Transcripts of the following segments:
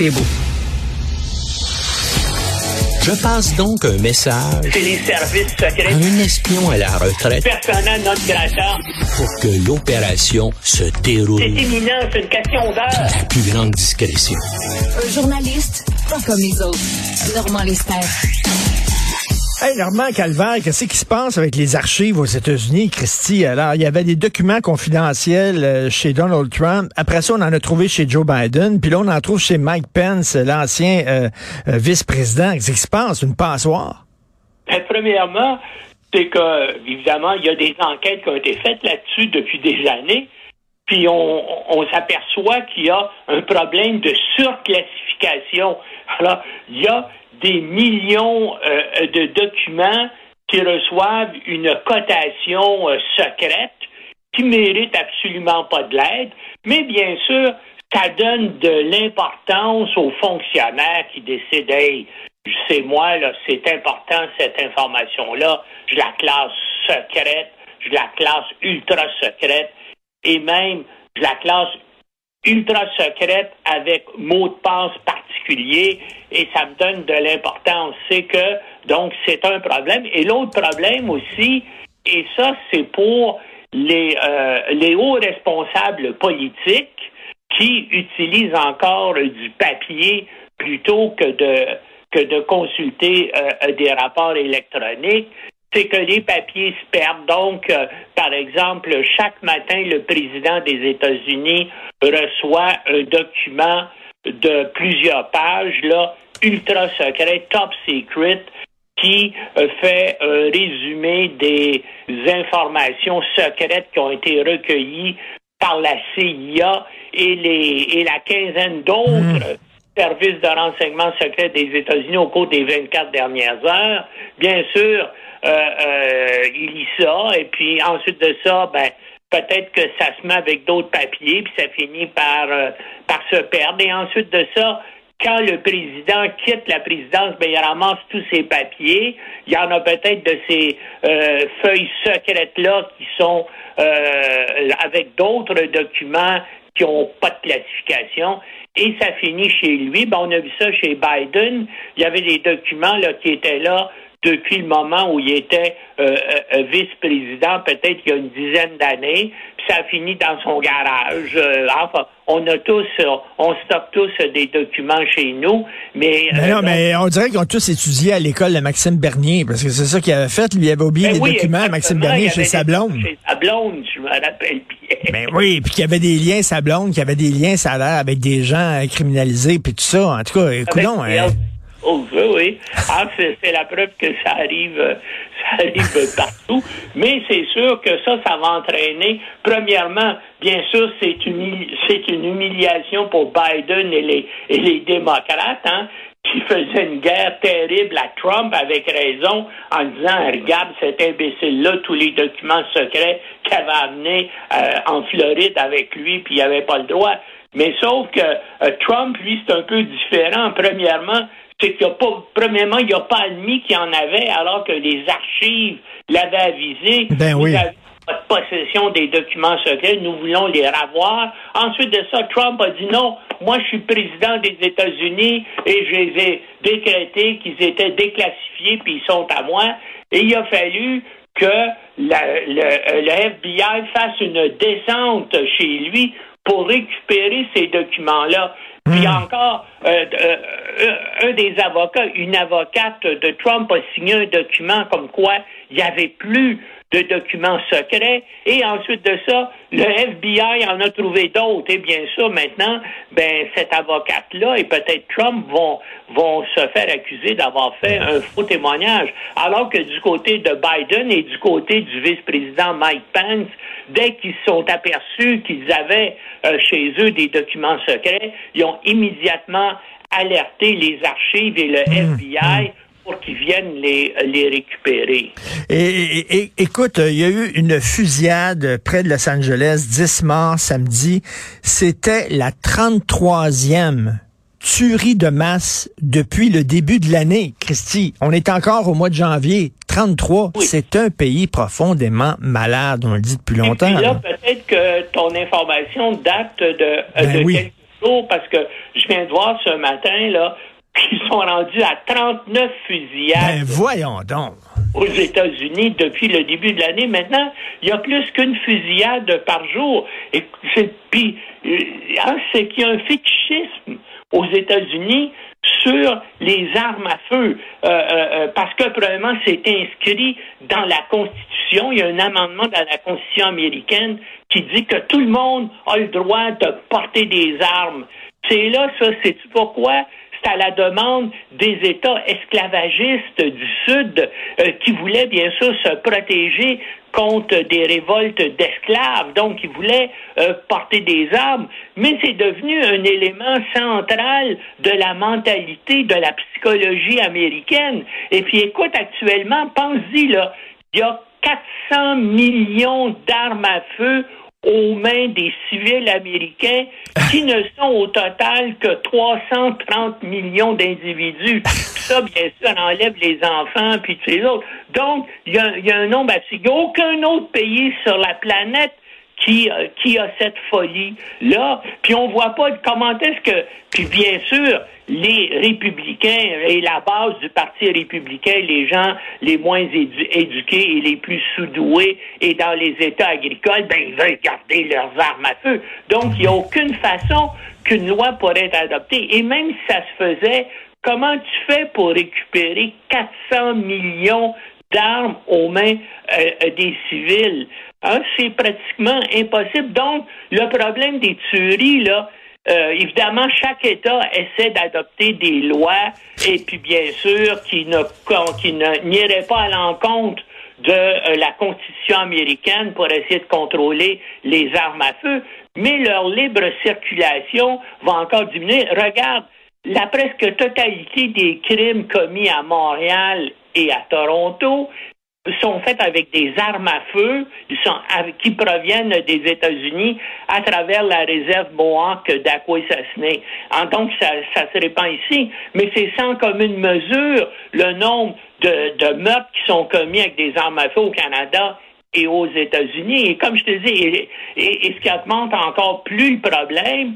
C'est beau. Je passe donc un message C'est les services à un espion à la retraite Personnel non grata. pour que l'opération se C'est déroule imminent, c'est une question d'heure. la plus grande discrétion. Un journaliste pas comme les autres. Normand Lester. Hey, Normand Calvaire, qu'est-ce qui se passe avec les archives aux États-Unis, Christy? Alors, il y avait des documents confidentiels euh, chez Donald Trump. Après ça, on en a trouvé chez Joe Biden. Puis là, on en trouve chez Mike Pence, l'ancien euh, euh, vice-président. Qu'est-ce qui se passe? Une passoire? Ben, premièrement, c'est que, évidemment, il y a des enquêtes qui ont été faites là-dessus depuis des années. Puis on, on s'aperçoit qu'il y a un problème de surclassification. Alors, il y a des millions euh, de documents qui reçoivent une cotation euh, secrète qui méritent absolument pas de l'aide, mais bien sûr, ça donne de l'importance aux fonctionnaires qui décident, hey, c'est moi, là, c'est important cette information-là, je la classe secrète, je la classe ultra secrète, et même je la classe ultra secrète avec mot de passe et ça me donne de l'importance. C'est que, donc, c'est un problème. Et l'autre problème aussi, et ça, c'est pour les, euh, hauts responsables politiques qui utilisent encore du papier plutôt que de, que de consulter euh, des rapports électroniques c'est que les papiers se perdent. Donc, euh, par exemple, chaque matin, le président des États-Unis reçoit un document de plusieurs pages, là, ultra secret, top secret, qui euh, fait un résumé des informations secrètes qui ont été recueillies par la CIA et, les, et la quinzaine d'autres services de renseignement secrets des États-Unis au cours des 24 dernières heures. Bien sûr, euh, euh, il lit ça, et puis ensuite de ça, ben, peut-être que ça se met avec d'autres papiers, puis ça finit par, euh, par se perdre. Et ensuite de ça, quand le président quitte la présidence, ben, il ramasse tous ses papiers. Il y en a peut-être de ces euh, feuilles secrètes-là qui sont euh, avec d'autres documents qui n'ont pas de classification. Et ça finit chez lui. Ben, on a vu ça chez Biden. Il y avait des documents là, qui étaient là depuis le moment où il était euh, euh, vice-président, peut-être il y a une dizaine d'années, puis ça a fini dans son garage. Euh, enfin, on a tous, euh, on stocke tous des documents chez nous, mais... Mais euh, non, mais on dirait qu'ils ont tous étudié à l'école de Maxime Bernier, parce que c'est ça qu'il avait fait. Lui, il avait oublié ben les oui, documents à Maxime Bernier chez sa blonde. Chez sa blonde, je me rappelle bien. Ben oui, puis qu'il y avait des liens, sa blonde, qu'il y avait des liens, ça a l'air, avec des gens euh, criminalisés, puis tout ça. En tout cas, écoutons. Oui. Ah, c'est la preuve que ça arrive, euh, ça arrive partout. Mais c'est sûr que ça, ça va entraîner. Premièrement, bien sûr, c'est une, c'est une humiliation pour Biden et les, et les démocrates, hein, qui faisaient une guerre terrible à Trump avec raison en disant, regarde cet imbécile-là, tous les documents secrets qu'il avait amenés euh, en Floride avec lui, puis il avait pas le droit. Mais sauf que euh, Trump, lui, c'est un peu différent. Premièrement, c'est qu'il n'y a pas, premièrement, il n'y a pas admis qu'il y en avait, alors que les archives l'avaient avisé. Ben oui. de possession des documents secrets, nous voulons les revoir. Ensuite de ça, Trump a dit non, moi je suis président des États-Unis et je les ai décrétés qu'ils étaient déclassifiés puis ils sont à moi. Et il a fallu que la- le, euh, le FBI fasse une descente chez lui pour récupérer ces documents-là. Puis encore, euh, euh, un des avocats, une avocate de Trump a signé un document comme quoi il n'y avait plus de documents secrets. Et ensuite de ça, le FBI en a trouvé d'autres. Et bien sûr, maintenant, ben, cette avocate-là et peut-être Trump vont, vont se faire accuser d'avoir fait un faux témoignage. Alors que du côté de Biden et du côté du vice-président Mike Pence, dès qu'ils se sont aperçus qu'ils avaient euh, chez eux des documents secrets, ils ont immédiatement alerté les archives et le FBI pour qu'ils viennent les, les récupérer. Et, et- et- écoute, il y a eu une fusillade près de Los Angeles, 10 morts samedi. C'était la 33e tuerie de masse depuis le début de l'année, Christy. On est encore au mois de janvier. 33, Oui. c'est un pays profondément malade, on le dit depuis Et longtemps. puis là, là. peut-être que ton information date de, euh, Ben de oui. Jours parce que je viens de voir ce matin, là, qu'ils sont rendus à 39 fusillades. Ben voyons donc. Aux États-Unis depuis le début de l'année. Maintenant, il y a plus qu'une fusillade par jour. Et c'est, puis, euh, hein, c'est qu'il y a un fétichisme aux États-Unis sur les armes à feu, euh, euh, parce que probablement c'est inscrit dans la Constitution. Il y a un amendement dans la Constitution américaine qui dit que tout le monde a le droit de porter des armes. C'est là, ça, c'est pourquoi? C'est à la demande des États esclavagistes du Sud qui voulaient bien sûr se protéger contre des révoltes d'esclaves. Donc, ils voulaient euh, porter des armes, mais c'est devenu un élément central de la mentalité, de la psychologie américaine. Et puis, écoute, actuellement, pense-y, là, il y a 400 millions d'armes à feu aux mains des civils américains qui ne sont au total que 330 millions d'individus. Ça, bien sûr, enlève les enfants puis tous les autres. Donc, il y a, un nombre assez... Il n'y a aucun autre pays sur la planète qui, euh, qui a cette folie-là. Puis on voit pas comment est-ce que... Puis bien sûr, les républicains et la base du Parti républicain, les gens les moins éduqués et les plus sous-doués et dans les États agricoles, ben, ils veulent garder leurs armes à feu. Donc, il n'y a aucune façon qu'une loi pourrait être adoptée. Et même si ça se faisait, comment tu fais pour récupérer 400 millions d'armes aux mains euh, des civils? Hein? C'est pratiquement impossible. Donc, le problème des tueries, là, euh, évidemment, chaque État essaie d'adopter des lois et puis bien sûr qui ne qui pas à l'encontre de euh, la Constitution américaine pour essayer de contrôler les armes à feu, mais leur libre circulation va encore diminuer. Regarde, la presque totalité des crimes commis à Montréal et à Toronto sont faites avec des armes à feu qui proviennent des États-Unis à travers la réserve Mohawk d'Aquasasne. Donc, ça, ça se répand ici, mais c'est sans commune mesure le nombre de, meurtres qui sont commis avec des armes à feu au Canada et aux États-Unis. Et comme je te dis, et ce qui augmente encore plus le problème,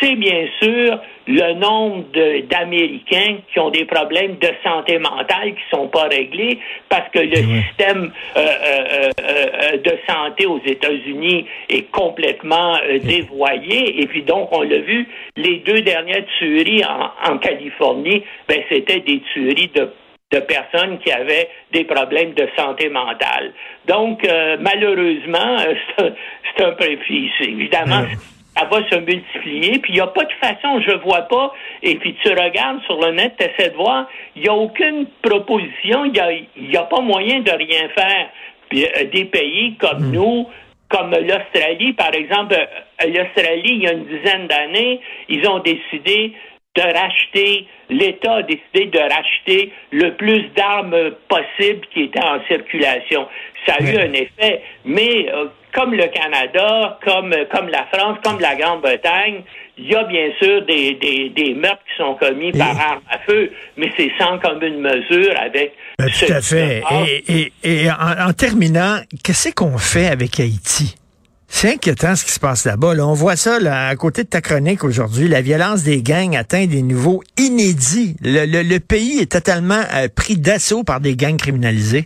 c'est bien sûr le nombre d'Américains qui ont des problèmes de santé mentale qui sont pas réglés parce que le système euh, euh, euh, de santé aux États-Unis est complètement dévoyé. Et puis donc, on l'a vu, les deux dernières tueries en, en Californie, ben, c'était des tueries de de personnes qui avaient des problèmes de santé mentale. Donc, malheureusement, c'est un, peu... Évidemment, ça va se multiplier. Puis il n'y a pas de façon, je vois pas. Et puis tu regardes sur le net, tu essaies de voir, il n'y a aucune proposition, il n'y a, a, pas moyen de rien faire. Puis, euh, des pays comme hmm. nous, comme l'Australie, par exemple, euh, l'Australie, il y a une dizaine d'années, ils ont décidé de racheter, l'État a décidé de racheter le plus d'armes possible qui étaient en circulation. Ça a eu un effet, mais euh, comme le Canada, comme, comme la France, comme la Grande-Bretagne, il y a bien sûr des, des, meurtres qui sont commis par arme à feu, mais c'est sans commune mesure avec. Ben, tout à fait. Et, et, en, terminant, qu'est-ce qu'on fait avec Haïti? C'est inquiétant ce qui se passe là-bas. On voit ça à côté de ta chronique aujourd'hui. La violence des gangs atteint des niveaux inédits. Le, pays est totalement euh, pris d'assaut par des gangs criminalisés.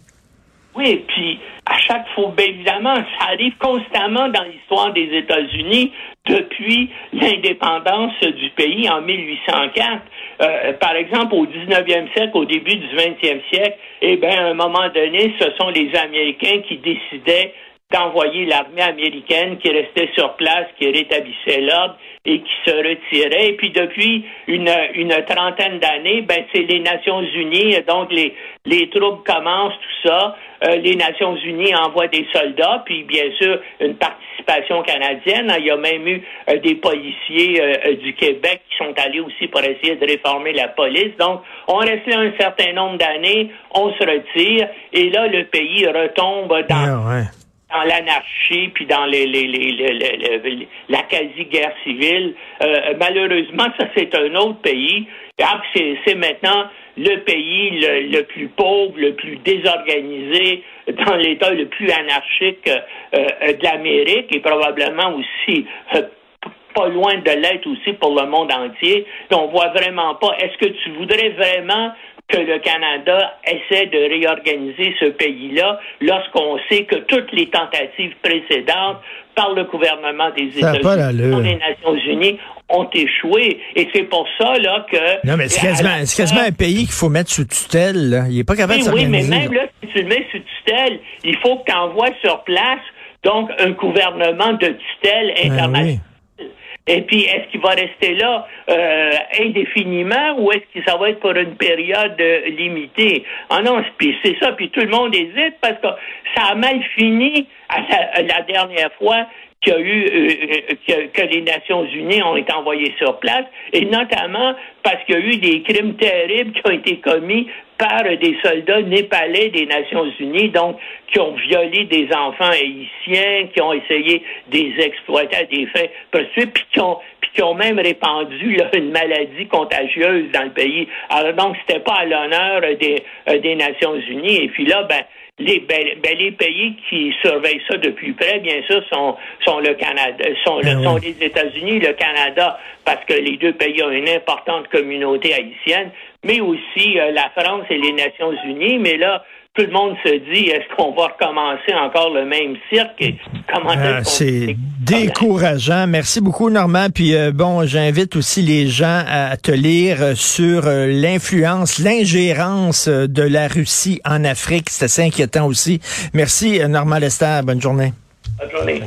Oui, puis à chaque fois, bien évidemment, ça arrive constamment dans l'histoire des États-Unis depuis l'indépendance du pays en 1804. Euh, par exemple, au 19e siècle, au début du 20e siècle, eh bien, à un moment donné, ce sont les Américains qui décidaient d'envoyer l'armée américaine qui restait sur place, qui rétablissait l'ordre et qui se retirait. Et puis depuis une, une trentaine d'années, ben c'est les Nations Unies, donc les, les troupes commencent tout ça. Euh, les Nations Unies envoient des soldats, puis bien sûr une participation canadienne. Il y a même eu euh, des policiers euh, du Québec qui sont allés aussi pour essayer de réformer la police. Donc on reste là un certain nombre d'années, on se retire, et là le pays retombe dans ah, dans l'anarchie puis dans la quasi-guerre civile. Euh, malheureusement, ça c'est un autre pays. C'est maintenant le pays le, plus pauvre, le plus désorganisé, dans l'État le plus anarchique euh, euh, de l'Amérique et probablement aussi pas loin de l'être aussi pour le monde entier. On voit vraiment pas. Est-ce que tu voudrais vraiment que le Canada essaie de réorganiser ce pays-là lorsqu'on sait que toutes les tentatives précédentes par le gouvernement des États-Unis, des Nations Unies, ont échoué. Et c'est pour ça là que... Non, mais c'est quasiment, quasiment, un pays qu'il faut mettre sous tutelle. Là. Il n'est pas capable de s'organiser. Oui, mais même là, si tu le mets sous tutelle, il faut que tu envoies sur place donc un gouvernement de tutelle ben internationale. Et puis, est-ce qu'il va rester là euh, indéfiniment ou est-ce que ça va être pour une période euh, limitée? Ah non, c'est ça, puis tout le monde hésite parce que ça a mal fini à la, dernière fois qu'il y a eu euh, que, que, les Nations Unies ont été envoyées sur place, et notamment parce qu'il y a eu des crimes terribles qui ont été commis par des soldats népalais des Nations Unies, donc qui ont violé des enfants haïtiens, qui ont essayé de les exploiter à des fins prostituées, puis qui ont qui ont même répandu une maladie contagieuse dans le pays. Alors donc, c'était pas à l'honneur des, euh, des Nations Unies. Et puis là, ben, les, ben, ben, les pays qui surveillent ça depuis près, bien sûr, sont, sont le Canada, sont, le, ah sont les États-Unis, le Canada, parce que les deux pays ont une importante communauté haïtienne, mais aussi euh, la France et les Nations Unies. Mais là, tout le monde se dit est-ce qu'on va recommencer encore le même cirque? Comment ah, c'est décourageant. Merci beaucoup Normand. Puis euh, bon j'invite aussi les gens à te lire sur euh, l'influence l'ingérence de la Russie en Afrique. C'est assez inquiétant aussi. Merci Normand Lester. Bonne journée. Bonne journée